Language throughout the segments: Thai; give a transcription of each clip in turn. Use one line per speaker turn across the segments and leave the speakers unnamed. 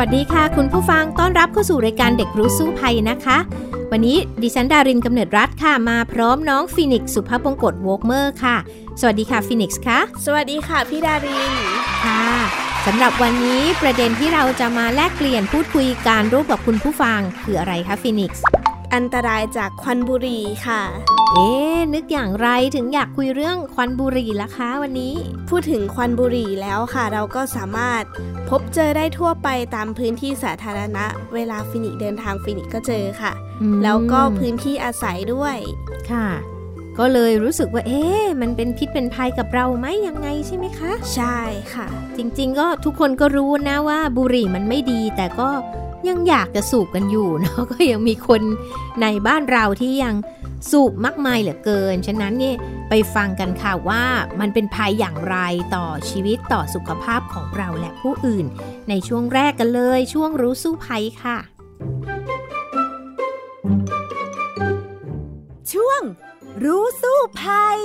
วัสดีค่ะ คุณผู้ฟังต้อนรับเข้าสู่รายการเด็กรู้สู้ภัยนะคะ วันนี้ดิฉันดารินกำเนิดรัฐค่ะมาพร้อมน้องฟินิกสุภาพบงกตโวกเมอร์ค่ะ สวัสดีค่ะฟินิกส์ค่ะ
สวัสดีค่ะพี่ดาริน
ค่ะสำหรับวันนี้ประเด็นที่เราจะมาแลกเปลี่ยนพูดคุยการรูปกับคุณผู้ฟังคืออะไรคะฟินิกส์
อันตรายจากควันบุหรี่ค่ะ
เอ๊ะนึกอย่างไรถึงอยากคุยเรื่องควันบุหรี่ล่ะคะวันนี้
พูดถึงควันบุหรี่แล้วค่ะ เราก็สามารถพบเจอได้ทั่วไปตามพื้นที่สาธารณะ เวลาฟินิกเดินทางฟินิกก็เจอค่ะ
อืม
แล้วก็พื้นที่อาศัยด้วย
ค่ะก็เลยรู้สึกว่าเอ๊ะมันเป็นพิษเป็นภัยกับเราไหมยังไงใช่ไหมคะ
ใช่ค่ะ
จริงๆ ก็ทุกคนก็รู้นะว่าบุหรี่มันไม่ดี แต่ก็ยังอยากจะสูบกันอยู่เนาะก็ยังมีคนในบ้านเราที่ยัง สูบมากมายเหลือเกิน ฉะนั้นเนี่ยไปฟังกันค่ะว่ามันเป็นภัยอย่างไรต่อชีวิตต่อสุขภาพของเราและผู้อื่น ในช่วงแรกกันเลย ช่วงรู้สู้ภัยค่ะ
ช่วงรู้สู้ภัย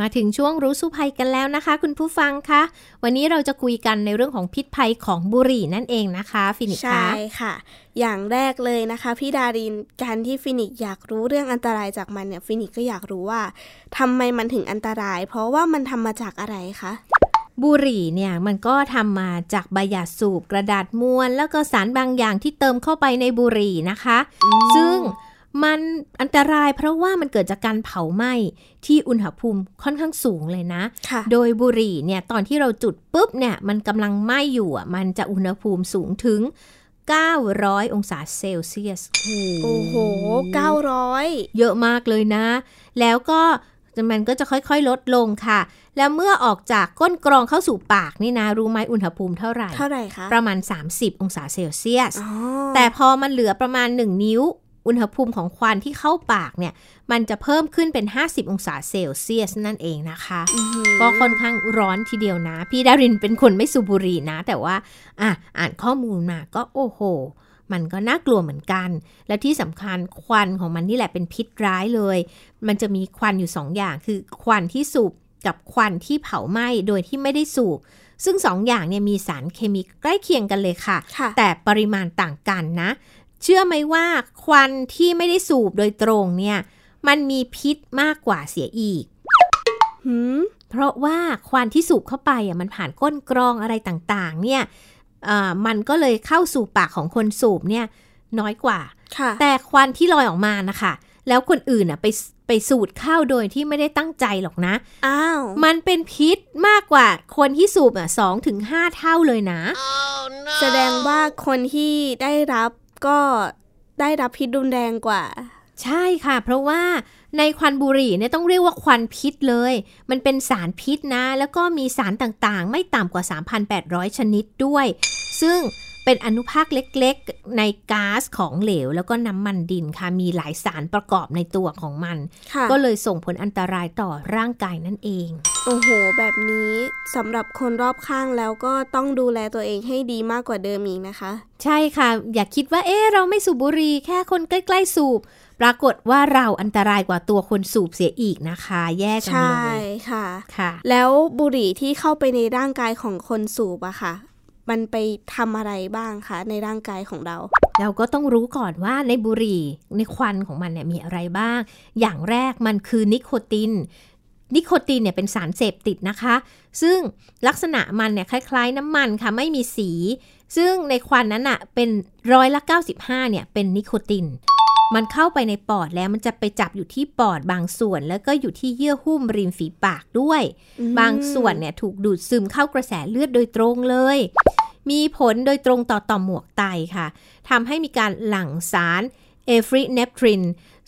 มาถึงช่วงรู้สู้ภัยกันแล้วนะคะ คุณผู้ฟังคะ วันนี้เราจะคุยกันในเรื่องของพิษภัยของบุหรี่นั่นเองนะคะฟินิก
ใช่
คะ
ค่ะ อย่างแรกเลยนะคะพี่ดารินการที่ฟินิกอยากรู้เรื่องอันตรายจากมันเนี่ยฟินิกก็อยากรู้ว่าทำไมมันถึงอันตราย เพราะว่ามันทำมาจากอะไรคะ
บุหรี่เนี่ยมันก็ทำมาจากใบยาสูบกระดาษมวนแล้วก็สารบางอย่างที่เติมเข้าไปในบุหรี่นะคะ ซึ่ง มันอันตรายเพราะว่ามันเกิดจากการเผาไหม้ที่อุณหภูมิค่อนข้างสูงเลยนะ
ค่ะ
โดยบุหรี่เนี่ยตอนที่เราจุดปุ๊บเนี่ยมันกำลังไหม้อยู่อะมันจะอุณหภูมิสูงถึง 900 องศาเซลเซียส
โอ้โหเก้าร้อย
เยอะมากเลยนะ แล้วก็มันก็จะค่อยๆ ลดลงค่ะ แล้วเมื่อออกจากก้นกรองเข้าสู่ปากนี่นะ รู้ไหมอุณหภูมิเท่าไหร่
เท่าไหร่คะ
ประมาณ 30 องศาเซลเซียส
อ๋อ
แต่พอมันเหลือประมาณ 1 นิ้ว อุณหภูมิของควันที่เข้าปากเนี่ย มันจะเพิ่มขึ้นเป็น 50 องศาเซลเซียสนั่นเองนะคะ
อื้อหือ
ก็ค่อนข้างร้อนทีเดียวนะ พี่ดารินเป็นคนไม่สูบบุหรี่นะ แต่ว่าอะอ่านข้อมูลมาก็โอ้โห มันก็น่ากลัวเหมือนกัน และที่สำคัญควันของมันนี่แหละเป็นพิษร้ายเลย มันจะมีควันอยู่สองอย่าง คือควันที่สูบกับควันที่เผาไหม้โดยที่ไม่ได้สูบซึ่งสองอย่างเนี่ยมีสารเคมีใกล้เคียงกันเลยค่ะ
ค่ะ
แต่ปริมาณต่างกันนะ เชื่อไหมว่าควันที่ไม่ได้สูบโดยตรงเนี่ย มันมีพิษมากกว่าเสียอีก
หืม
เพราะว่าควันที่สูบเข้าไปอะมันผ่านก้นกรองอะไรต่างๆ เนี่ยเอ่อมันก็เลยเข้าสู่ปากของคนสูบเนี่ยน้อยกว่า
ค่ะ
แต่ควันที่ลอยออกมานะคะ แล้วคนอื่นอะไปไปสูดเข้าโดยที่ไม่ได้ตั้งใจหรอกนะ
อ้าว
มันเป็นพิษมากกว่าคนที่สูบอะสองถึงห้าเท่าเลยนะ
แสดงว่าคนที่ได้รับ ก็ได้รับพิษรุนแรงกว่า
ใช่ค่ะ เพราะว่าในควันบุหรี่เนี่ยต้องเรียกว่าควันพิษเลย มันเป็นสารพิษนะ แล้วก็มีสารต่างๆ ไม่ต่ำกว่า 3,800 ชนิดด้วย ซึ่ง เป็นอนุภาคเล็กๆ ในก๊าซของเหลว แล้วก็น้ำมันดินค่ะ มีหลายสารประกอบในตัวของมัน
ค่ะ
ก็เลยส่งผลอันตรายต่อร่างกายนั่นเอง
โอ้โห แบบนี้สำหรับคนรอบข้างแล้วก็ต้องดูแลตัวเองให้ดีมากกว่าเดิมอีกนะคะ
ใช่ค่ะ อย่าคิดว่าเอ๊ะเราไม่สูบบุหรี่แค่คนใกล้ ๆ สูบ ปรากฏว่าเราอันตรายกว่าตัวคนสูบเสียอีกนะคะ แยกกัน
ใช่
เลย
ค่ะ
ค่ะ
แล้วบุหรี่ที่เข้าไปในร่างกายของคนสูบอะค่ะ มันไปทำอะไรบ้างคะในร่างกายของเรา
เราก็ต้องรู้ก่อนว่าในบุหรี่ในควันของมันเนี่ยมีอะไรบ้าง อย่างแรกมันคือนิโคตินนิโคตินเนี่ยเป็นสารเสพติดนะคะ ซึ่งลักษณะมันเนี่ยคล้าย ๆ น้ำมันค่ะไม่มีสี ซึ่งในควันนั้นอะเป็นร้อยละ 95เนี่ยเป็นนิโคติน มันเข้าไปในปอดแล้วมันจะไปจับอยู่ที่ปอดบางส่วน แล้วก็อยู่ที่เยื่อหุ้มริมฝีปากด้วย
อืม
บางส่วนเนี่ยถูกดูดซึมเข้ากระแสเลือดโดยตรงเลย มีผลโดยตรงต่อต่อมหมวกไตค่ะทำให้มีการหลั่งสารเอฟริเนปทริน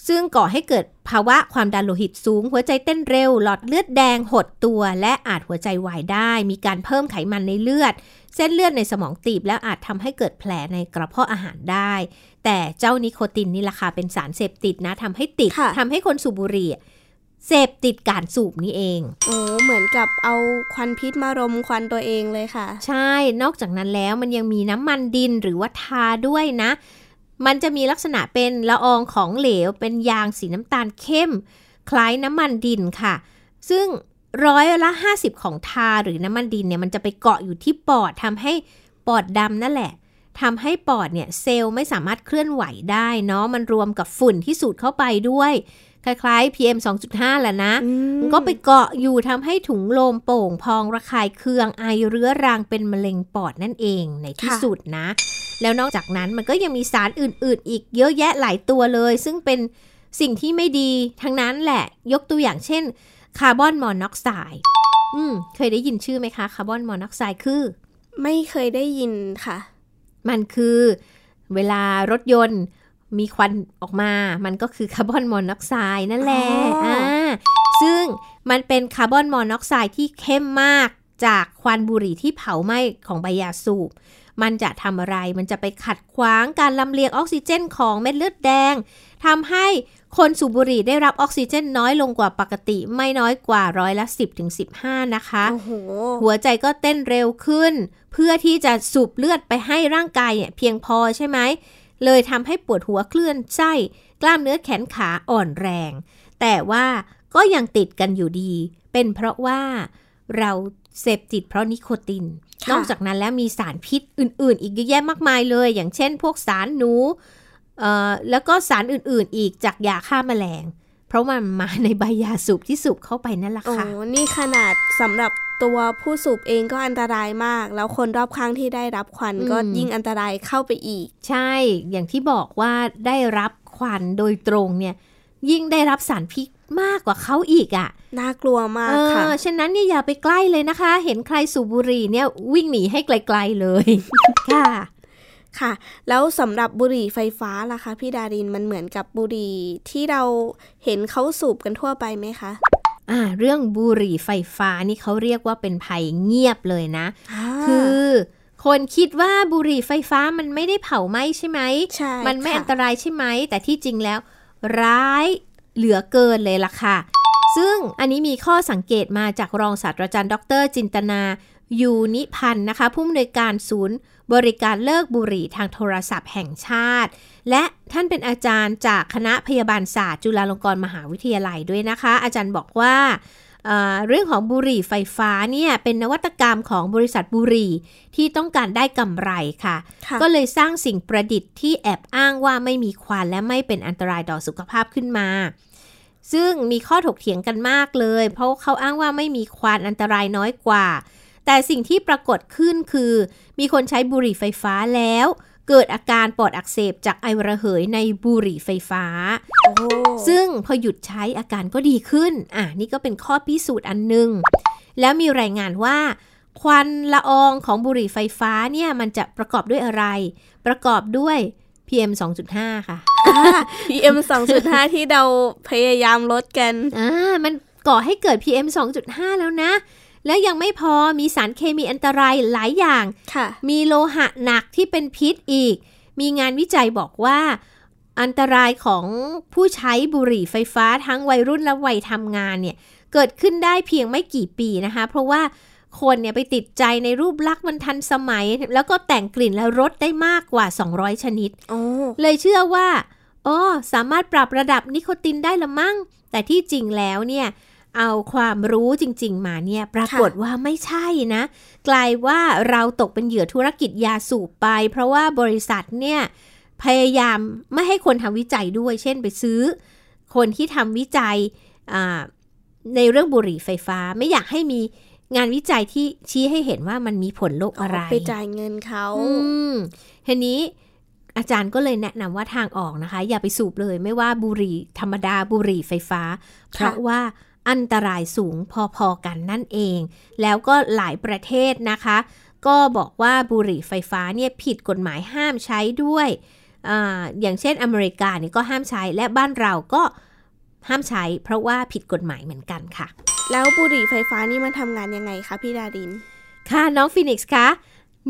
ซึ่งก่อให้เกิดภาวะความดันโลหิตสูง หัวใจเต้นเร็ว หลอดเลือดแดงหดตัว และอาจหัวใจวายได้ มีการเพิ่มไขมันในเลือด เส้นเลือดในสมองตีบ แล้วอาจทำให้เกิดแผลในกระเพาะอาหารได้ แต่เจ้านิโคตินนี่ราคาเป็นสารเสพติดนะทำให้ติด
ค่ะ
ทำให้คนสูบบุหรี่เสพติดการสูบนี่เอง
โอ้เหมือนกับเอาควันพิษมารมควันตัวเองเลยค่ะ
ใช่ นอกจากนั้นแล้วมันยังมีน้ำมันดินหรือว่าทาด้วยนะ มันจะมีลักษณะเป็นละอองของเหลว เป็นยางสีน้ำตาลเข้ม คล้ายน้ำมันดินค่ะ ซึ่งร้อยละ 50 ของทาหรือน้ำมันดินเนี่ยมันจะไปเกาะอยู่ที่ปอดทำให้ปอดดำนั่นแหละทำให้ปอดเนี่ยเซลล์ไม่สามารถเคลื่อนไหวได้เนาะมันรวมกับฝุ่นที่สูดเข้าไปด้วย คล้ายๆ PM 2.5 แหละนะ
อืม
มันก็ไปเกาะอยู่ทำให้ถุงลมโป่งพองระคายเคืองไอเรื้อรังเป็นมะเร็งปอดนั่นเองในที่
ค่ะ
สุดนะ แล้วนอกจากนั้นมันก็ยังมีสารอื่น ๆ อีกเยอะแยะหลายตัวเลย ซึ่งเป็นสิ่งที่ไม่ดีทั้งนั้นแหละยกตัวอย่างเช่นคาร์บอนมอนอกไซด์อืมเคยได้ยินชื่อไหมคะคาร์บอนมอนอกไซด์คือ
ไม่เคยได้ยินค่ะ
มันคือเวลารถยนต์ มีควันออกมา มันก็คือคาร์บอนมอนอกไซด์นั่นแหละ
อ๋ออ่่า
ซึ่งมันเป็นคาร์บอนมอนอกไซด์ที่เข้มมากจากควันบุหรี่ที่เผาไหม้ของใบยาสูบ มันจะทำอะไร มันจะไปขัดขวางการลำเลียงออกซิเจนของเม็ดเลือดแดง ทำให้คนสูบบุหรี่ได้รับออกซิเจนน้อยลงกว่าปกติ ไม่น้อยกว่าร้อยละ 10-15นะคะ
โอ้โห
หัวใจก็เต้นเร็วขึ้น เพื่อที่จะสูบเลือดไปให้ร่างกายเนี่ยเพียงพอใช่ไหม เลยทำให้ปวดหัวคลื่นไส้กล้ามเนื้อแขนขาอ่อนแรง แต่ว่าก็ยังติดกันอยู่ดี เป็นเพราะว่าเราเสพติดเพราะนิโคติน
ค่ะ
นอกจากนั้นแล้วมีสารพิษอื่น ๆ อีกเยอะแยะมากมายเลย อย่างเช่น พวกสารหนูเอ่อแล้วก็สารอื่น ๆ อีกจากยาฆ่าแมลงเพ ราะมันมาในใบยาสูบที่สูบเข้าไปนั่นแหละ
โอ้
ค่ะ
นี่ขนาดสำหรับตัวผู้สูบเองก็อันตรายมาก แล้วคนรอบข้างที่ได้รับควัน
อืม
ก็ยิ่งอันตรายเข้าไปอีก
ใช่ อย่างที่บอกว่าได้รับควันโดยตรงเนี่ย ยิ่งได้รับสารพิษมากกว่าเขาอีกอะ่ะ
น่ากลัวมาก
เอ
ค่ะ
อฉะนั้นเนี่ยอย่าไปใกล้เลยนะคะ เห็นใครสูบบุหรี่เนี่ยวิ่งหนีให้ไกล ๆเลย ค่ะ
ค่ะ แล้วสำหรับบุหรี่ไฟฟ้าล่ะคะพี่ดารินมันเหมือนกับบุหรี่ที่เราเห็นเขาสูบกันทั่วไปไหมคะ
อ่าเรื่องบุหรี่ไฟฟ้านี่เขาเรียกว่าเป็นภัยเงียบเลยนะ คือ คนคิดว่าบุหรี่ไฟฟ้ามันไม่ได้เผาไหม้ใช่ไหม
ใช่
มันไม่
ค่ะ
อันตรายใช่ไหม แต่ที่จริงแล้ว ร้ายเหลือเกินเลยล่ะค่ะ ซึ่งอันนี้มีข้อสังเกตมาจากรองศาสตราจารย์ ดรจินตนา ยูนิพันธ์นะคะผู้อำนวยการศูนย์บริการเลิกบุหรี่ทางโทรศัพท์แห่งชาติ และท่านเป็นอาจารย์จากคณะพยาบาลศาสตร์ จุฬาลงกรณ์มหาวิทยาลัยด้วยนะคะ อาจารย์บอกว่าเอ่อเรื่องของบุหรี่ไฟฟ้าเนี่ยเป็นนวัตกรรมของบริษัทบุหรี่ที่ต้องการได้กำไรค่ะ
ค่ะ
ก็เลยสร้างสิ่งประดิษฐ์ที่แอบอ้างว่าไม่มีควันและไม่เป็นอันตรายต่อสุขภาพขึ้นมา ซึ่งมีข้อถกเถียงกันมากเลย เพราะเขาอ้างว่าไม่มีควันอันตรายน้อยกว่า แต่สิ่งที่ปรากฏขึ้นคือ มีคนใช้บุหรี่ไฟฟ้าแล้ว เกิดอาการปอดอักเสบจากไอระเหยในบุหรี่ไฟฟ้า
โอ้
ซึ่งพอหยุดใช้อาการก็ดีขึ้น อะนี่ก็เป็นข้อพิสูจน์อันหนึ่งแล้วมีรายงานว่า ควันละอองของบุหรี่ไฟฟ้าเนี่ยมันจะประกอบด้วยอะไร ประกอบด้วย PM 2.5 ค่ะ
PM สองจุดห้าที่เราพยายามลดกัน
อ่า มันก่อให้เกิด PM 2.5 แล้วนะ แล้วยังไม่พอมีสารเคมีอันตรายหลายอย่าง
ค่ะ
มีโลหะหนักที่เป็นพิษอีก มีงานวิจัยบอกว่าอันตรายของผู้ใช้บุหรี่ไฟฟ้าทั้งวัยรุ่นและวัยทำงานเนี่ย เกิดขึ้นได้เพียงไม่กี่ปีนะคะ เพราะว่าคนเนี่ยไปติดใจในรูปลักษณ์มันทันสมัย แล้วก็แต่งกลิ่นและรสได้มากกว่า 200 ชนิด
โอ้
เลยเชื่อว่าอ๋อสามารถปรับระดับนิโคตินได้ละมั้ง แต่ที่จริงแล้วเนี่ย เอาความรู้จริง ๆ มาเนี่ยปรากฏว่าไม่ใช่นะ กลายว่าเราตกเป็นเหยื่อธุรกิจยาสูบไป เพราะว่าบริษัทเนี่ยพยายามไม่ให้คนทำวิจัยด้วย เช่นไปซื้อ คนที่ทำวิจัยอ่าในเรื่องบุหรี่ไฟฟ้าไม่อยากให้มีงานวิจัยที่ชี้ให้เห็นว่ามันมีผลโลกอะไร
ไปจ่ายเงินเขา
อืมทีนี้อาจารย์ก็เลยแนะนำว่าทางออกนะคะ อย่าไปสูบเลย ไม่ว่าบุหรี่ธรรมดาบุหรี่ไฟฟ้า เพราะว่า อันตรายสูงพอๆกันนั่นเอง แล้วก็หลายประเทศนะคะ ก็บอกว่าบุหรี่ไฟฟ้าเนี่ยผิดกฎหมายห้ามใช้ด้วยอาอย่างเช่นอเมริกาเนี่ยก็ห้ามใช้และบ้านเราก็ห้ามใช้เพราะว่าผิดกฎหมายเหมือนกันค่ะ
แล้วบุหรี่ไฟฟ้านี่มันทำงานยังไงคะพี่ดาริน
ค่ะน้องฟินิกส์คะ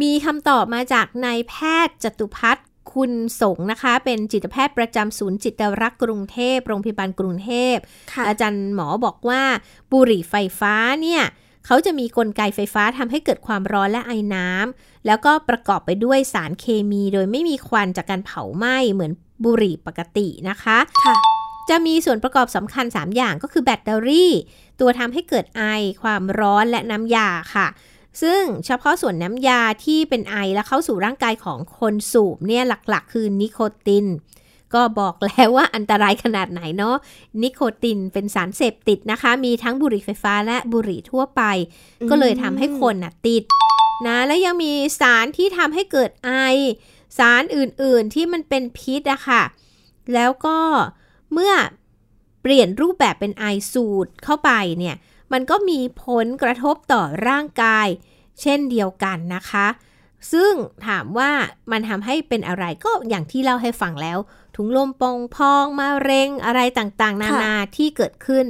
มีคำตอบมาจากนายแพทย์จตุพัฒน์ คุณสงนะคะเป็นจิตแพทย์ประจำศูนย์จิตรักษ์กรุงเทพโรงพยาบาลกรุงเทพ
ค่ะ
อาจารย์หมอบอกว่าบุหรี่ไฟฟ้าเนี่ยเขาจะมีกลไกไฟฟ้าทำให้เกิดความร้อนและไอน้ำแล้วก็ประกอบไปด้วยสารเคมีโดยไม่มีควันจากการเผาไหม้เหมือนบุหรี่ปกตินะคะ
ค่ะ
จะมีส่วนประกอบสำคัญ 3 อย่างก็คือแบตเตอรี่ ตัวทำให้เกิดไอ ความร้อนและน้ำยาค่ะ ซึ่งเฉพาะส่วนน้ำยาที่เป็นไอและเข้าสู่ร่างกายของคนสูบเนี่ยหลักๆ คือนิโคติน ก็บอกแล้วว่าอันตรายขนาดไหนเนาะนิโคตินเป็นสารเสพติดนะคะ มีทั้งบุหรี่ไฟฟ้าและบุหรี่ทั่วไป ก็เลยทำให้คนน่ะติดนะและยังมีสารที่ทำให้เกิดไอ สารอื่นๆที่มันเป็นพิษอะค่ะ แล้วก็เมื่อเปลี่ยนรูปแบบเป็นไอสูตรเข้าไปเนี่ย มันก็มีผลกระทบต่อร่างกาย เช่นเดียวกันนะคะ ซึ่งถามว่ามันทำให้เป็นอะไรก็อย่างที่เล่าให้ฟังแล้ว ถุงลมโปองพองมะเร็งอะไรต่างๆ นานาที่เกิดขึ้น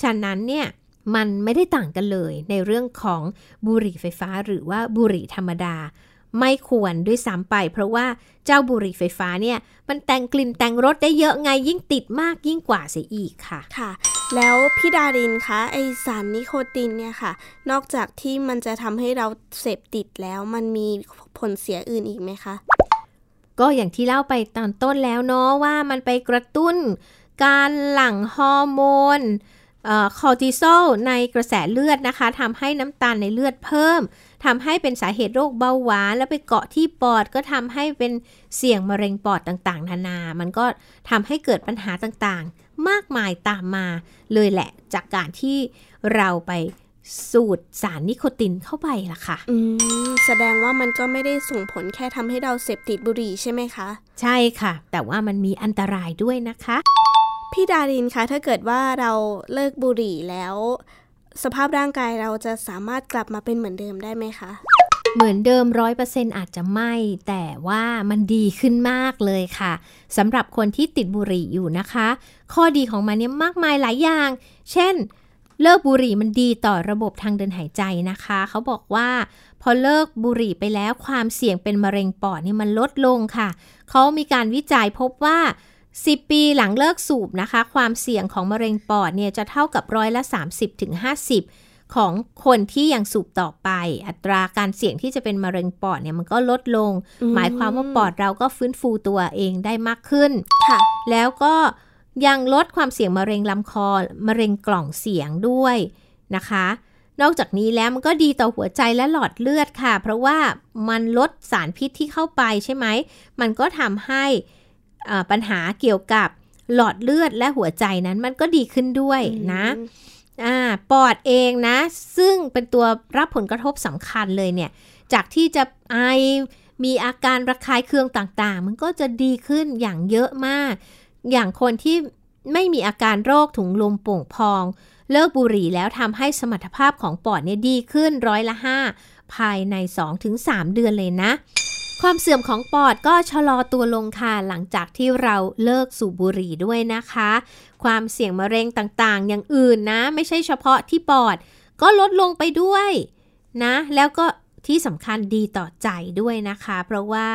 ฉะนั้นเนี่ยมันไม่ได้ต่างกันเลยในเรื่องของบุหรี่ไฟฟ้าหรือว่าบุหรี่ธรรมดา ไม่ควรด้วยซ้ำไป เพราะว่าเจ้าบุหรี่ไฟฟ้าเนี่ย มันแต่งกลิ่นแต่งรสได้เยอะไงยิ่งติดมากยิ่งกว่าเสียอีกค่ะ
ค่ะ แล้วพี่ดารินคะไอ้สารนิโคตินเนี่ยค่ะ นอกจากที่มันจะทำให้เราเสพติดแล้วมันมีผลเสียอื่นอีกไหมคะ
ก็อย่างที่เล่าไปตอนต้นแล้วเนาะว่ามันไปกระตุ้น การหลั่งฮอร์โมนคอร์ติซอลในกระแสเลือดนะคะทำให้น้ำตาลในเลือดเพิ่ม ทำให้เป็นสาเหตุโรคเบาหวาน แล้วไปเกาะที่ปอดก็ทำให้เป็นเสี่ยงมะเร็งปอดต่างๆ นานา มันก็ทำให้เกิดปัญหาต่างๆ มากมายตามมาเลยแหละ จากการที่เราไปสูดสารนิโคตินเข้าไปล่ะค่ะ
อืม แสดงว่ามันก็ไม่ได้ส่งผลแค่ทำให้เราเสพติดบุหรี่ใช่ไหมคะ
ใช่ค่ะ แต่ว่ามันมีอันตรายด้วยนะคะ
พี่ดารินคะ ถ้าเกิดว่าเราเลิกบุหรี่แล้ว สภาพร่างกายเราจะสามารถกลับมาเป็นเหมือนเดิมได้ไหมคะ
เหมือนเดิมร้อยเปอร์เซ็นอาจจะไม่ แต่ว่ามันดีขึ้นมากเลยค่ะสำหรับคนที่ติดบุหรี่อยู่นะคะ ข้อดีของมันเนี่ยมากมายหลายอย่าง เช่น เลิกบุหรี่มันดีต่อระบบทางเดินหายใจนะคะ เขาบอกว่า พอเลิกบุหรี่ไปแล้วความเสี่ยงเป็นมะเร็งปอดนี่มันลดลงค่ะ เขามีการวิจัยพบว่า 10 ปีหลังเลิกสูบนะคะ ความเสี่ยงของมะเร็งปอดเนี่ยจะเท่ากับร้อยละ 30-50ถึง50ของคนที่ยังสูบต่อไป อัตราการเสี่ยงที่จะเป็นมะเร็งปอดเนี่ยมันก็ลดลง
อืม
หมายความว่าปอดเราก็ฟื้นฟูตัวเองได้มากขึ้น
ค่ะ
แล้วก็ยังลดความเสี่ยงมะเร็งลำคอ มะเร็งกล่องเสียงด้วยนะคะ นอกจากนี้แล้วมันก็ดีต่อหัวใจและหลอดเลือดค่ะ เพราะว่ามันลดสารพิษที่เข้าไปใช่ไหม มันก็ทำให้อ่า ปัญหาเกี่ยวกับหลอดเลือดและหัวใจนั้นมันก็ดีขึ้นด้วยนะอ่าปอดเองนะ ซึ่งเป็นตัวรับผลกระทบสำคัญเลยเนี่ย จากที่จะไอมีอาการระคายเคืองต่างๆ มันก็จะดีขึ้นอย่างเยอะมาก อย่างคนที่ไม่มีอาการโรคถุงลมโป่งพอง เลิกบุหรี่แล้วทำให้สมรรถภาพของปอดเนี่ยดีขึ้นร้อยละ 5 ภายใน 2-3 เดือนเลยนะ ความเสื่อมของปอดก็ชะลอตัวลงค่ะหลังจากที่เราเลิกสูบบุหรี่ด้วยนะคะ ความเสี่ยงมะเร็งต่างๆ อย่างอื่นนะ ไม่ใช่เฉพาะที่ปอด ก็ลดลงไปด้วยนะ แล้วก็ที่สำคัญดีต่อใจด้วยนะคะ เพราะว่า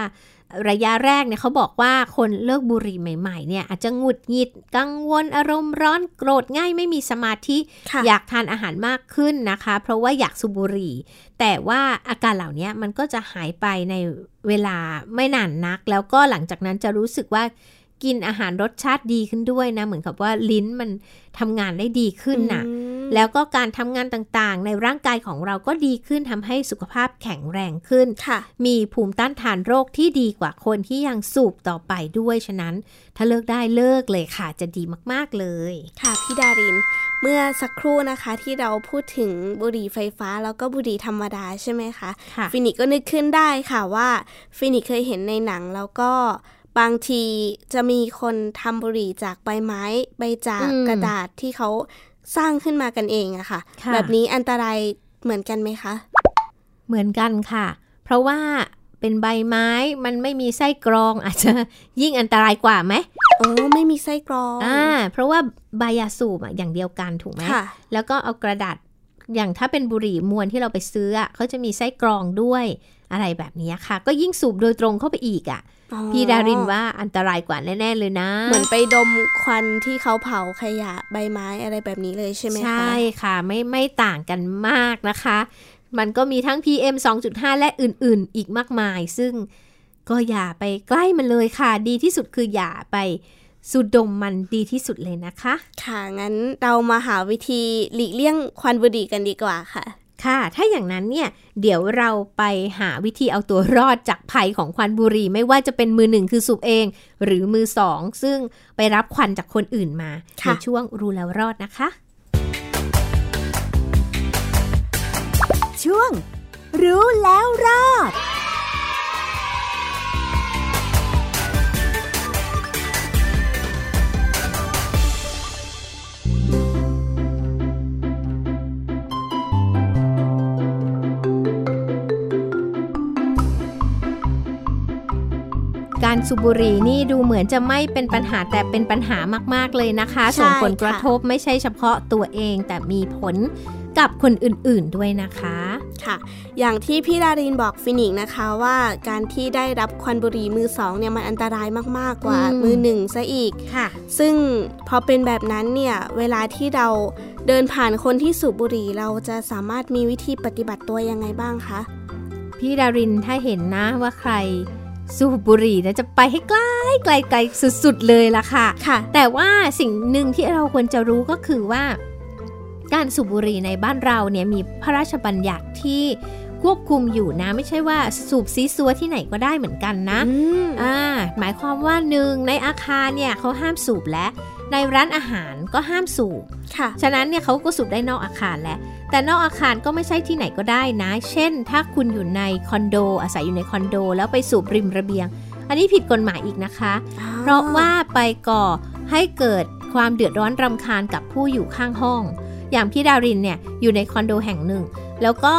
ระยะแรกเนี่ยเขาบอกว่าคนเลิกบุหรี่ใหม่ๆเนี่ยอาจจะหงุดหงิดกังวลอารมณ์ร้อนโกรธง่ายไม่มีสมาธิ
ค่ะ
อยากทานอาหารมากขึ้นนะคะ เพราะว่าอยากสูบบุหรี่ แต่ว่าอาการเหล่านี้มันก็จะหายไปในเวลาไม่นานนัก แล้วก็หลังจากนั้นจะรู้สึกว่ากินอาหารรสชาติดีขึ้นด้วยนะ เหมือนกับว่าลิ้นมันทำงานได้ดีขึ้นนะ
อืม
แล้วก็การทำงานต่างๆ ในร่างกายของเราก็ดีขึ้นทำให้สุขภาพแข็งแรงขึ้น
ค่ะ
มีภูมิต้านทานโรคที่ดีกว่าคนที่ยังสูบต่อไปด้วยฉะนั้น ถ้าเลิกได้เลิกเลยค่ะ จะดีมากๆเลย
ค่ะพี่ดาริน เมื่อสักครู่นะคะที่เราพูดถึงบุหรี่ไฟฟ้าแล้วก็บุหรี่ธรรมดาใช่ไหมคะ
ค่ะ
ฟินิกก็นึกขึ้นได้ค่ะว่าฟินิกเคยเห็นในหนังแล้วก็บางทีจะมีคนทำบุหรี่จากใบไม้ ใบจาก
อืม
กระดาษที่เขา สร้างขึ้นมากันเองอะค่ะ
ค่ะ
แบบนี้อันตรายเหมือนกันไหมคะ
เหมือนกันค่ะ เพราะว่าเป็นใบไม้มันไม่มีไส้กรองอาจจะยิ่งอันตรายกว่าไหม
โอ้ไม่มีไส้กรอง
อ่าเพราะว่าใบยาสูบอะอย่างเดียวกันถูกไหม
ค่ะ
แล้วก็เอากระดาษอย่างถ้าเป็นบุหรี่มวนที่เราไปซื้ออะเขาจะมีไส้กรองด้วย อะไรแบบนี้ค่ะ ก็ยิ่งสูบโดยตรงเข้าไปอีกอะ
อ๋อ
พี่ดารินว่าอันตรายกว่าแน่ ๆ เลยนะ
เหมือนไปดมควันที่เขาเผาขยะใบไม้อะไรแบบนี้เลยใช่ไหมคะ
ใช่ค่ะไม่ไม่ต่างกันมากนะคะ มันก็มีทั้ง PM 2.5 และอื่นๆ อีกมากมาย ซึ่งก็อย่าไปใกล้มันเลยค่ะ ดีที่สุดคืออย่าไปสูดดมมันดีที่สุดเลยนะคะ
ค่ะ งั้นเรามาหาวิธีหลีกเลี่ยงควันบุหรี่กันดีกว่าค่ะ
ค่ะ ถ้าอย่างนั้นเนี่ย เดี๋ยวเราไปหาวิธีเอาตัวรอดจากภัยของควันบุหรี่ ไม่ว่าจะเป็นมือหนึ่งคือสูบเอง หรือมือสองซึ่งไปรับควันจากคนอื่นมา ใน
ค่ะ
ช่วงรู้แล้วรอดนะคะ
ช่วง รู้แล้วรอด
การสูบบุหรี่นี่ดูเหมือนจะไม่เป็นปัญหาแต่เป็นปัญหามาก ๆ เลยนะคะ
ใช่
ส่งผล
ค่ะ
กระทบไม่ใช่เฉพาะตัวเองแต่มีผลกับคนอื่นๆด้วยนะคะ
ค่ะ อย่างที่พี่ดารินบอกฟินิกส์นะคะว่าการที่ได้รับควันบุหรี่มือสองเนี่ยมันอันตรายมากๆกว่า
อืม
มือหนึ่งซะอีก
ค่ะ
ซึ่งพอเป็นแบบนั้นเนี่ยเวลาที่เราเดินผ่านคนที่สูบบุหรี่เราจะสามารถมีวิธีปฏิบัติตัวยังไงบ้างคะ
พี่ดารินถ้าเห็นนะว่าใคร สูบบุหรี่นะจะไปให้ไกลไกลไกลสุดๆเลยละค่ะ
ค่ะ
แต่ว่าสิ่งหนึ่งที่เราควรจะรู้ก็คือว่าการสูบบุหรี่ในบ้านเราเนี่ยมีพระราชบัญญัติที่ควบคุมอยู่นะ ไม่ใช่ว่าสูบซีซัวที่ไหนก็ได้เหมือนกันนะ
อืม
อ่าหมายความว่าหนึ่งในอาคารเนี่ยเขาห้ามสูบและ ในร้านอาหารก็ห้ามสูบ
ค่ะ
ฉะนั้นเนี่ยเขาก็สูบได้นอกอาคารแหละ แต่นอกอาคารก็ไม่ใช่ที่ไหนก็ได้นะ เช่น ถ้าคุณอยู่ในคอนโด อาศัยอยู่ในคอนโด แล้วไปสูบริมระเบียง อันนี้ผิดกฎหมายอีกนะคะ เพราะว่าไปก่อให้เกิดความเดือดร้อนรำคาญกับผู้อยู่ข้างห้อง อย่างพี่ดารินเนี่ยอยู่ในคอนโดแห่งหนึ่ง แล้วก็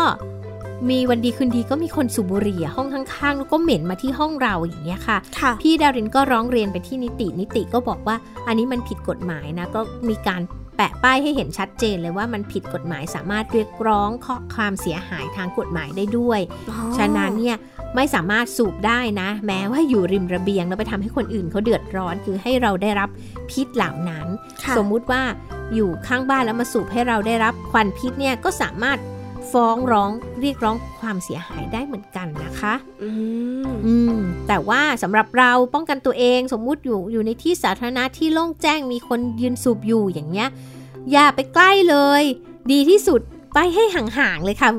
มีวันดีคืนดีก็มีคนสูบบุหรี่อะห้องข้างๆแล้วก็เหม็นมาที่ห้องเราอย่างเงี้ยค่ะ
ค่ะ
พี่ดารินก็ร้องเรียนไปที่นิตินิติก็บอกว่า อันนี้มันผิดกฎหมายนะก็มีการแปะป้ายให้เห็นชัดเจนเลยว่ามันผิดกฎหมายสามารถเรียกร้องข้อความเสียหายทางกฎหมายได้ด้วย ฉะนั้นเนี่ยไม่สามารถสูบได้นะ แม้ว่าอยู่ริมระเบียงแล้วไปทำให้คนอื่นเขาเดือดร้อน คือให้เราได้รับพิษเหล่านั้น
ค่ะ
สมมุติว่าอยู่ข้างบ้านแล้วมาสูบให้เราได้รับควันพิษเนี่ยก็สามารถ ฟ้องร้องเรียกร้องความเสียหายได้เหมือนกันนะคะ
อืม
อืมแต่ว่าสำหรับเราป้องกันตัวเองสมมุติอยู่อยู่ในที่สาธารณะที่โล่งแจ้งมีคนยืนสูบอยู่อย่างเงี้ย อย่าไปใกล้เลย ดีที่สุดไปให้ห่างๆเลยค่ะ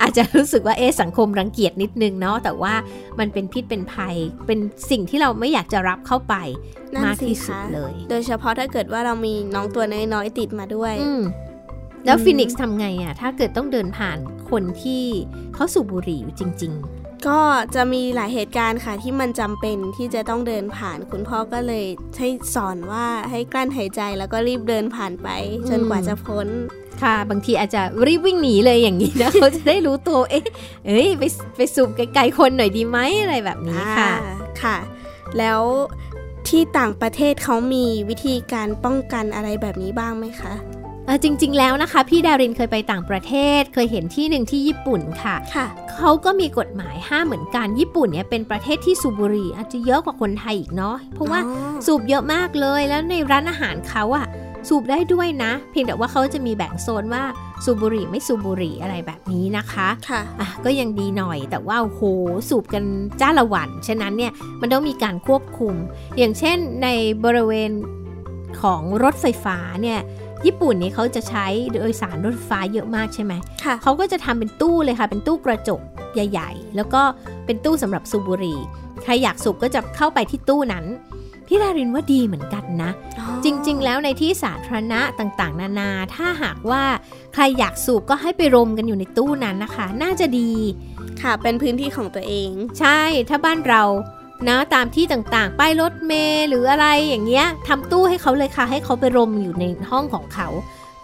อาจจะรู้สึกว่าเอ๊ะสังคมรังเกียจนิดนึงเนาะแต่ว่ามันเป็นพิษเป็นภัย เป็นสิ่งที่เราไม่อยากจะรับเข้าไป
นั่น
มาก
สิ
ที่สุด
คะ
เลย
โดยเฉพาะถ้าเกิดว่าเรามีน้องตัวน้อยๆติดมาด้วย
อืม แล้ว
อืม
ฟินิกซ์ทำไงอะถ้าเกิดต้องเดินผ่านคนที่เขาสูบบุหรี่อยู่จริง
ก็จะมีหลายเหตุการณ์ค่ะที่มันจำเป็นที่จะต้องเดินผ่านคุณพ่อก็เลยให้สอนว่าให้กลั้นหายใจแล้วก็รีบเดินผ่านไป จนกว่าจะพ้น
ๆค่ะ บางทีอาจจะรีบวิ่งหนีเลยอย่างนี้นะเขาจะได้รู้ตัวเอ๊ะเอ้ยไปไปสูบไกลๆคนหน่อยดีไหมอะไรแบบนี้ค่ะ
อ่าค่ะ แล้วที่ต่างประเทศเขามีวิธีการป้องกันอะไรแบบนี้บ้างไหมคะ
เออ จริง ๆ แล้วนะคะ พี่ดารินเคยไปต่างประเทศ เคยเห็นที่หนึ่งที่ญี่ปุ่นค่ะ
ค่ะ
เขาก็มีกฎหมายห้ามเหมือนกัน ญี่ปุ่นเนี่ยเป็นประเทศที่สูบบุหรี่อาจจะเยอะกว่าคนไทยอีกเนาะเพราะว่า
อ๋อ
สูบเยอะมากเลยแล้วในร้านอาหารเขาอะสูบได้ด้วยนะ เพียงแต่ว่าเขาจะมีแบ่งโซนว่าสูบบุหรี่ไม่สูบบุหรี่อะไรแบบนี้นะคะ
ค่ะ
อะก็ยังดีหน่อยแต่ว่าโอ้โหสูบกันจ้าละวันฉะนั้นเนี่ยมันต้องมีการควบคุม อย่างเช่นในบริเวณของรถไฟฟ้าเนี่ย ญี่ปุ่นนี่เขาจะใช้โดยสารรถไฟฟ้าเยอะมากใช่ไหม
ค่ะ
เขาก็จะทำเป็นตู้เลยค่ะ เป็นตู้กระจกใหญ่ ๆ แล้วก็เป็นตู้สำหรับสูบบุหรี่ ใครอยากสูบก็จะเข้าไปที่ตู้นั้น พี่ดารินว่าดีเหมือนกันนะ จริง ๆ แล้วในที่สาธารณะต่างๆ นานา ถ้าหากว่าใครอยากสูบก็ให้ไปรมกันอยู่ในตู้นั้นนะคะ น่าจะดี
ค่ะ เป็นพื้นที่ของตัวเอง
ใช่ ถ้าบ้านเรา นะตามที่ต่างๆ ป้ายรถเมล์หรืออะไรอย่างเงี้ยทำตู้ให้เขาเลยค่ะ ให้เขาไปรมอยู่ในห้องของเขา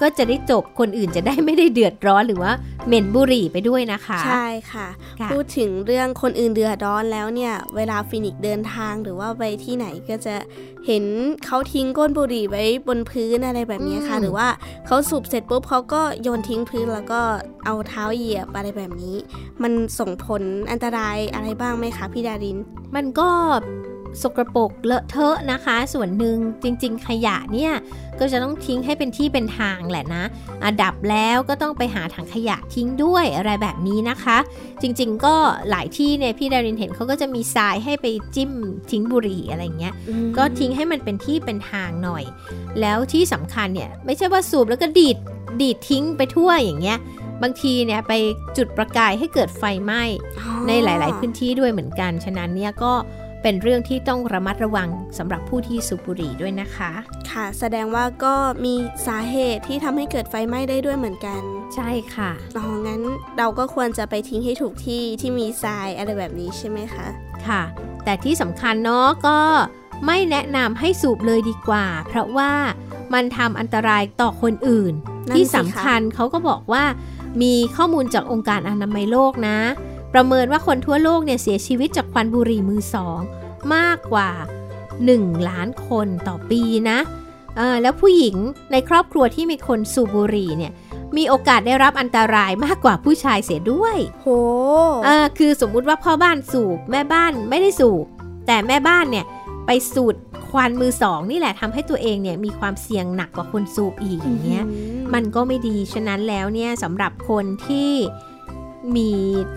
ก็จะได้จบคนอื่นจะได้ไม่ได้เดือดร้อนหรือว่าเหม็นบุหรี่ไปด้วยนะคะ
ใช่ค่ะ
ค่ะ
พูดถึงเรื่องคนอื่นเดือดร้อนแล้วเนี่ย เวลาฟินิกซ์เดินทางหรือว่าไปที่ไหนก็จะเห็นเขาทิ้งก้นบุหรี่ไว้บนพื้นอะไรแบบนี้ค่ะ
อืม
หรือว่าเขาสูบเสร็จปุ๊บเขาก็โยนทิ้งพื้นแล้วก็เอาเท้าเหยียบอะไรแบบนี้ มันส่งผลอันตรายอะไรบ้างไหมคะพี่ดาริน
มันก็ สกรปรกเลอะเทอะนะคะ ส่วนหนึ่งจริง ๆ ขยะเนี่ยก็จะต้องทิ้งให้เป็นที่เป็นทางแหละนะอะดับแล้วก็ต้องไปหาถังขยะทิ้งด้วยอะไรแบบนี้นะคะ จริง ๆ ก็หลายที่เนี่ยพี่ดารินเห็นเขาก็จะมีทรายให้ไปจิ้มทิ้งบุหรี่อะไรเงี้ยก็ทิ้งให้มันเป็นที่เป็นทางหน่อย แล้วที่สำคัญเนี่ยไม่ใช่ว่าสูบแล้วก็ดีดดีดทิ้งไปทั่วอย่างเงี้ยบางทีเนี่ยไปจุดประกายให้เกิดไฟไหม้ในหลาย ๆ พื้นที่ด้วยเหมือนกัน ฉะนั้นเนี่ยก็ เป็นเรื่องที่ต้องระมัดระวังสำหรับผู้ที่สูบบุหรี่ด้วยนะคะ
ค่ะ แสดงว่าก็มีสาเหตุที่ทำให้เกิดไฟไหม้ได้ด้วยเหมือนกัน
ใช่ค่ะ
อ๋องั้นเราก็ควรจะไปทิ้งให้ถูกที่ที่มีทรายอะไรแบบนี้ใช่ไหมคะ
ค่ะ แต่ที่สำคัญเนาะก็ไม่แนะนำให้สูบเลยดีกว่า เพราะว่ามันทำอันตรายต่อคนอื่น
นั่น
ที่
สิคะ
สำคัญเขาก็บอกว่ามีข้อมูลจากองค์การอนามัยโลกนะ ประเมินว่าคนทั่วโลกเนี่ยเสียชีวิตจากควันบุหรี่มือสอง มากกว่า 1 ล้านคนต่อปีนะเออแล้วผู้หญิงในครอบครัวที่มีคนสูบบุหรี่เนี่ยมีโอกาสได้รับอันตรายมากกว่าผู้ชายเสียด้วย
โห
เออคือสมมุติว่าพ่อบ้านสูบแม่บ้านไม่ได้สูบ แต่แม่บ้านเนี่ยไปสูดควันมือสองนี่แหละทำให้ตัวเองเนี่ยมีความเสี่ยงหนักกว่าคนสูบอีกอย่างเงี้ย มันก็ไม่ดี ฉะนั้นแล้วเนี่ยสำหรับคนที่ มี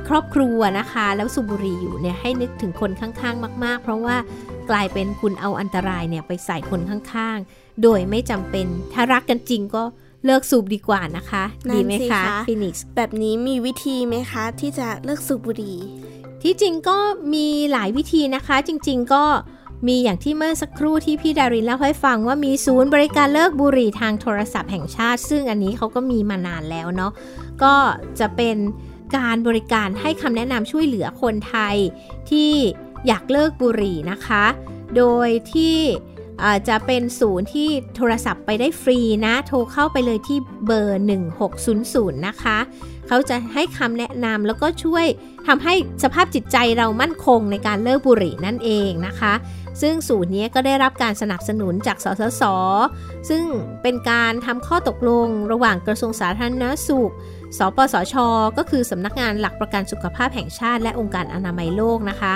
ครอบครัวนะคะ แล้วสูบบุหรี่อยู่เนี่ยให้นึกถึงคนข้างๆ มาก ๆ เพราะว่ากลายเป็นคุณเอาอันตรายเนี่ยไปใส่คนข้างๆ โดยไม่จำเป็นถ้ารักกันจริงก็เลิกสูบดีกว่านะคะ
นั่น
ดีไหม
สิ
คะ
คะ
ฟินิกซ์
แบบนี้มีวิธีไหมคะ ที่จะเลิกสูบบุหรี่
ที่จริงก็มีหลายวิธีนะคะ จริง ๆ ก็มีอย่างที่เมื่อสักครู่ที่พี่ดารินเล่าให้ฟังว่ามีศูนย์บริการเลิกบุหรี่ทางโทรศัพท์แห่งชาติ ซึ่งอันนี้เขาก็มีมานานแล้วเนาะก็จะเป็น การบริการให้คำแนะนำช่วยเหลือคนไทยที่อยากเลิกบุหรี่นะคะ โดยที่จะเป็นศูนย์ที่โทรศัพท์ไปได้ฟรีนะ โทรเข้าไปเลยที่เบอร์ 1600 นะคะ เขาจะให้คำแนะนำแล้วก็ช่วยทำให้สภาพจิตใจเรามั่นคงในการเลิกบุหรี่นั่นเองนะคะ ซึ่งศูนย์นี้ก็ได้รับการสนับสนุนจากสสส ซึ่งเป็นการทำข้อตกลงระหว่างกระทรวงสาธารณสุข สปสช ก็คือสำนักงานหลักประกันสุขภาพแห่งชาติ และองค์การอนามัยโลกนะคะ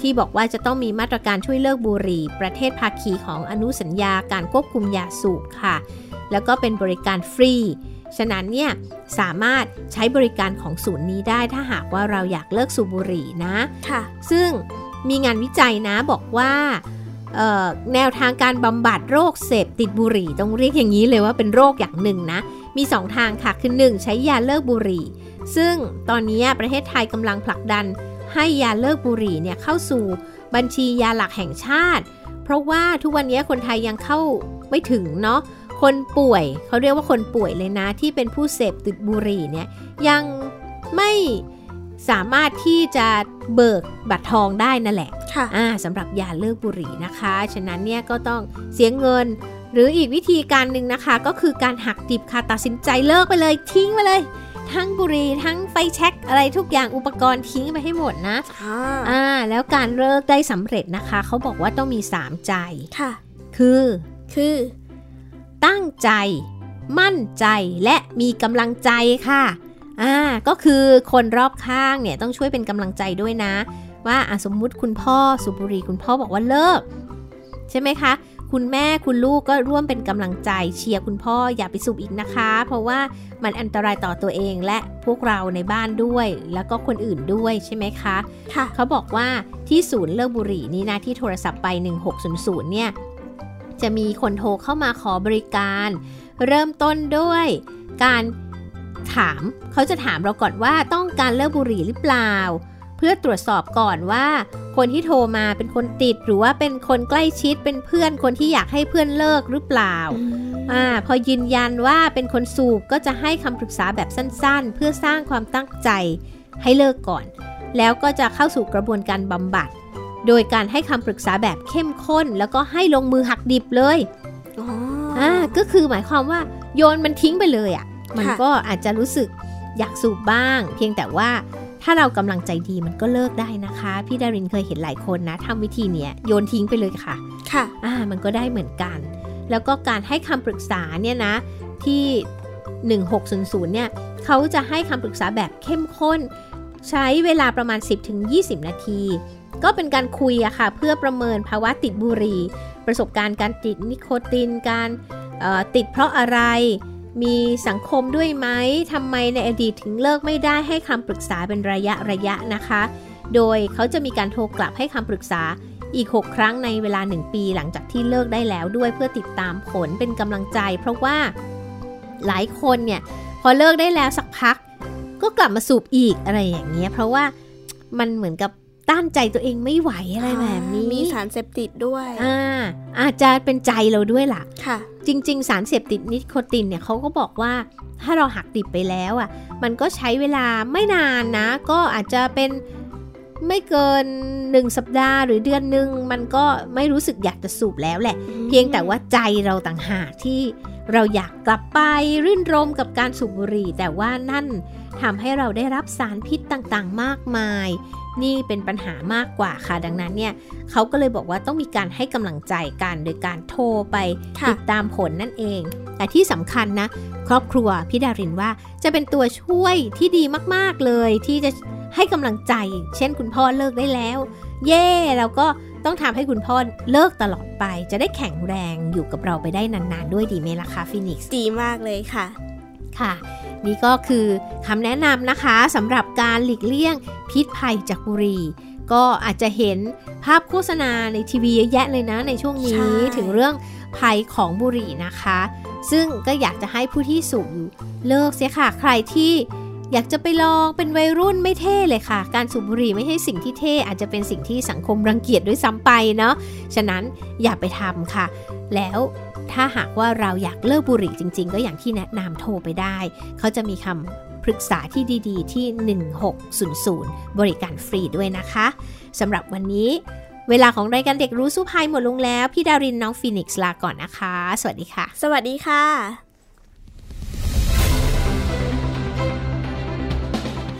ที่บอกว่าจะต้องมีมาตรการช่วยเลิกบุหรี่ ประเทศภาคีของอนุสัญญาการควบคุมยาสูบค่ะ แล้วก็เป็นบริการฟรี ฉะนั้นเนี่ยสามารถใช้บริการของศูนย์นี้ได้ถ้าหากว่าเราอยากเลิกสูบบุหรี่นะ
ค่ะ
ซึ่งมีงานวิจัยนะบอกว่าเอ่อ แนวทางการบำบัดโรคเสพติดบุหรี่ ต้องเรียกอย่างนี้เลยว่าเป็นโรคอย่างหนึ่งนะ มี 2 ทางค่ะ คือ 1 ใช้ยาเลิกบุหรี่ ซึ่งตอนนี้ประเทศไทยกำลังผลักดัน ให้ยาเลิกบุหรี่เนี่ยเข้าสู่บัญชียาหลักแห่งชาติ เพราะว่าทุกวันนี้คนไทยยังเข้าไม่ถึงเนาะคนป่วยเขาเรียกว่าคนป่วยเลยนะที่เป็นผู้เสพติดบุหรี่เนี่ยยังไม่ สามารถที่จะเบิกบัตรทองได้นั่นแหละ
ค่ะ
อ่าสำหรับยาเลิกบุหรี่นะคะ ฉะนั้นเนี่ยก็ต้องเสียเงิน หรืออีกวิธีการหนึ่งนะคะ ก็คือการหักดิบค่ะตัดสินใจเลิกไปเลยทิ้งไปเลย ทั้งบุหรี่ทั้งไฟแช็กอะไรทุกอย่างอุปกรณ์ทิ้งไปให้หมดนะ
อ่า
อ่าแล้วการเลิกได้สำเร็จนะคะ เขาบอกว่าต้องมี 3 ใจ
ค่ะ
คือ
คือ
ตั้งใจ มั่นใจและมีกำลังใจค่ะ อ่าก็คือคนรอบข้างเนี่ยต้องช่วยเป็นกำลังใจด้วยนะ ว่าอะสมมุติคุณพ่อสูบบุหรี่คุณพ่อบอกว่าเลิก ใช่ไหมคะ คุณแม่คุณลูกก็ร่วมเป็นกำลังใจเชียร์คุณพ่ออย่าไปสูบอีกนะคะ เพราะว่ามันอันตรายต่อตัวเองและพวกเราในบ้านด้วย แล้วก็คนอื่นด้วยใช่ไหมคะ
ค่ะ
เขาบอกว่าที่ศูนย์เลิกบุหรี่นี้นะที่โทรศัพท์ไป 1600 เนี่ยจะมีคนโทรเข้ามาขอบริการ เริ่มต้นด้วยการ ถามเขาจะถามเราก่อนว่าต้องการเลิกบุหรี่หรือเปล่า เพื่อตรวจสอบก่อนว่า คนที่โทรมาเป็นคนติดหรือว่าเป็นคนใกล้ชิดเป็นเพื่อนคนที่อยากให้เพื่อนเลิกหรือเปล่าอ่าพอยืนยันว่าเป็นคนสูบก็จะให้คำปรึกษาแบบสั้นๆ เพื่อสร้างความตั้งใจให้เลิกก่อน แล้วก็จะเข้าสู่กระบวนการบำบัด โดยการให้คำปรึกษาแบบเข้มข้น แล้วก็ให้ลงมือหักดิบเลย
อ๋อ
อ่าก็คือหมายความว่าโยนมันทิ้งไปเลยอะ่ะ มันก็อาจจะรู้สึกอยากสูบบ้าง เพียงแต่ว่าถ้าเรากำลังใจดีมันก็เลิกได้นะคะ พี่ดารินเคยเห็นหลายคนนะทำวิธีเนี้ยโยนทิ้งไปเลยค่ะ
ค่ะ
อ่ามันก็ได้เหมือนกัน แล้วก็การให้คำปรึกษาเนี่ยนะที่ 1600 เนี่ยเขาจะให้คำปรึกษาแบบเข้มข้น ใช้เวลาประมาณ 10-20 นาที ก็เป็นการคุยอะค่ะ เพื่อประเมินภาวะติดบุหรี่ ประสบการณ์การติดนิโคตินการติดเพราะอะไร มีสังคมด้วยไหมทำไมในอดีตถึงเลิกไม่ได้ให้คำปรึกษาเป็นระยะระยะนะคะ โดยเขาจะมีการโทรกลับให้คำปรึกษาอีก 6 ครั้งในเวลา 1 ปีหลังจากที่เลิกได้แล้วด้วยเพื่อติดตามผลเป็นกำลังใจ เพราะว่าหลายคนเนี่ยพอเลิกได้แล้วสักพัก ก็กลับมาสูบอีกอะไรอย่างเงี้ยเพราะว่ามันเหมือนกับ ต้านใจตัวเองไม่ไหวอะไรแบบนี้
มีสารเสพติดด้วย
อ่าอาจจะเป็นใจเราด้วยล่ะ
ค่ะ
จริง ๆ สารเสพติดนิโคตินเนี่ยเขาก็บอกว่าถ้าเราหักดิบไปแล้วอะ มันก็ใช้เวลาไม่นานนะ ก็อาจจะเป็นไม่เกิน1สัปดาห์หรือเดือนหนึ่งมันก็ไม่รู้สึกอยากจะสูบแล้วแหละ เพียงแต่ว่าใจเราต่างหากที่เราอยากกลับไปรื่นรมกับการสูบบุหรี่ แต่ว่านั่น ทำให้เราได้รับสารพิษต่างๆ มากมาย นี่เป็นปัญหามากกว่าค่ะ ดังนั้นเนี่ยเขาก็เลยบอกว่าต้องมีการให้กำลังใจกันโดยการโทรไปติดตามผลนั่นเอง แต่ที่สำคัญนะ ครอบครัวพี่ดารินว่าจะเป็นตัวช่วยที่ดีมากๆเลยที่จะให้กำลังใจ เช่นคุณพ่อเลิกได้แล้ว เย่เราก็ต้องทำให้คุณพ่อเลิกตลอดไป จะได้แข็งแรงอยู่กับเราไปได้นานๆ ด้วยดีไหมล่ะคะฟินิกซ์
ดีมากเลยค่ะ
ค่ะ นี่ก็คือคำแนะนำนะคะสำหรับการหลีกเลี่ยงพิษภัยจากบุหรี่ก็อาจจะเห็นภาพโฆษณาในทีวีเยอะแยะเลยนะในช่วงนี้
ใช่
ถึงเรื่องภัยของบุหรี่นะคะ ซึ่งก็อยากจะให้ผู้ที่สูบอยู่เลิกเสียค่ะใครที่ อยากจะไปลองเป็นวัยรุ่นไม่เท่เลยค่ะ การสูบบุหรี่ไม่ใช่สิ่งที่เท่ อาจจะเป็นสิ่งที่สังคมรังเกียจด้วยซ้ำไปเนาะฉะนั้นอย่าไปทำค่ะ แล้วถ้าหากว่าเราอยากเลิกบุหรี่จริง ๆ ก็อย่างที่แนะนำโทรไปได้ เขาจะมีคำปรึกษาที่ดีๆ ที่ 1600 บริการฟรีด้วยนะคะสำหรับวันนี้ เวลาของรายการเด็กรู้สู้ภัยหมดลงแล้ว พี่ดารินน้องฟีนิกซ์ลาก่อนนะคะ สวัสดีค่ะ
สวัสดีค่ะ